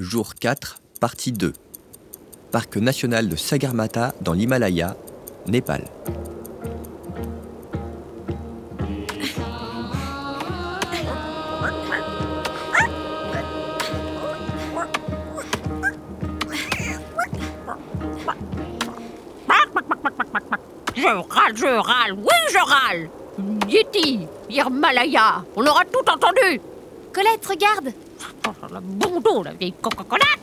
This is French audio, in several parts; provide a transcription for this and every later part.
Jour 4, partie 2. Parc national de Sagarmatha dans l'Himalaya, Népal. Je râle, je râle, oui, je râle Yeti, Hirmalaya, on aura tout entendu Colette, regarde Le bon dos, la vieille coca-colate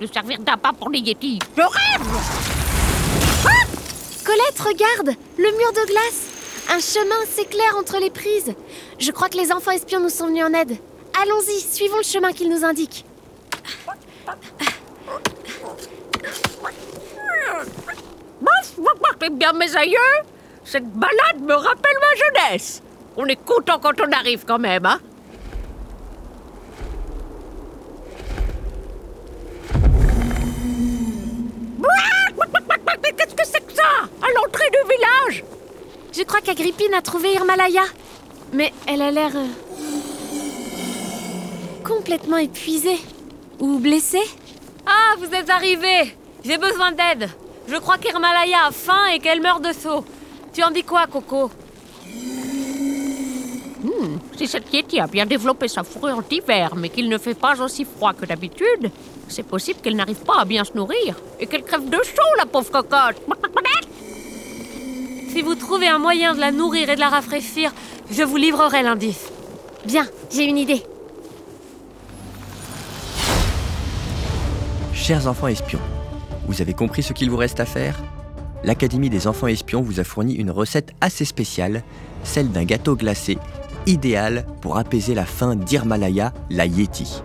De servir d'appât pour les Yetis Je rêve! Colette, regarde Le mur de glace. Un chemin s'éclaire entre les prises. Je crois que les enfants espions nous sont venus en aide. Allons-y, suivons le chemin qu'ils nous indiquent. Eh bien, mes aïeux, cette balade me rappelle ma jeunesse. On est content quand on arrive quand même, hein Je crois qu'Agrippine a trouvé Hirmalaya. Mais elle a l'air... euh, complètement épuisée. Ou blessée Ah, vous êtes arrivés J'ai besoin d'aide. Je crois qu'Hermalaya a faim et qu'elle meurt de saut. Tu en dis quoi, Coco? Si cette Yeti a bien développé sa fourrure d'hiver, mais qu'il ne fait pas aussi froid que d'habitude, c'est possible qu'elle n'arrive pas à bien se nourrir et qu'elle crève de chaud, la pauvre cocotte. Si vous trouvez un moyen de la nourrir et de la rafraîchir, je vous livrerai l'indice. Bien, j'ai une idée. Chers enfants espions, vous avez compris ce qu'il vous reste à faire? L'Académie des enfants espions vous a fourni une recette assez spéciale, celle d'un gâteau glacé, idéal pour apaiser la faim d'Hirmalaya, la Yeti.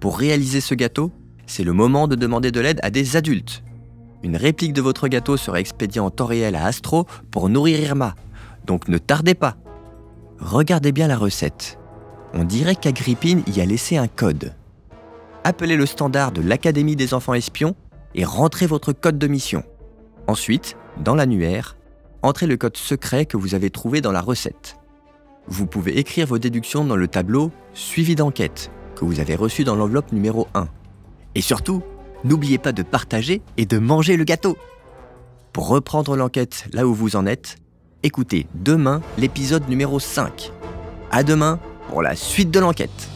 Pour réaliser ce gâteau, c'est le moment de demander de l'aide à des adultes. Une réplique de votre gâteau sera expédiée en temps réel à Astro pour nourrir Irma, donc ne tardez pas. Regardez bien la recette. On dirait qu'Agrippine y a laissé un code appelez le standard de l'Académie des enfants espions et rentrez votre code de mission. Ensuite, dans l'annuaire, entrez le code secret que vous avez trouvé dans la recette. Vous pouvez écrire vos déductions dans le tableau Suivi d'enquête que vous avez reçu dans l'enveloppe numéro 1. Et surtout, n'oubliez pas de partager et de manger le gâteau. Pour reprendre l'enquête là où vous en êtes, écoutez demain l'épisode numéro 5. À demain pour la suite de l'enquête.